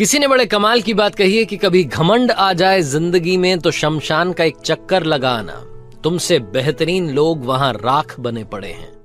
किसी ने बड़े कमाल की बात कही है कि कभी घमंड आ जाए ज़िंदगी में तो शमशान का एक चक्कर लगाना। तुमसे बेहतरीन लोग वहाँ राख बने पड़े हैं।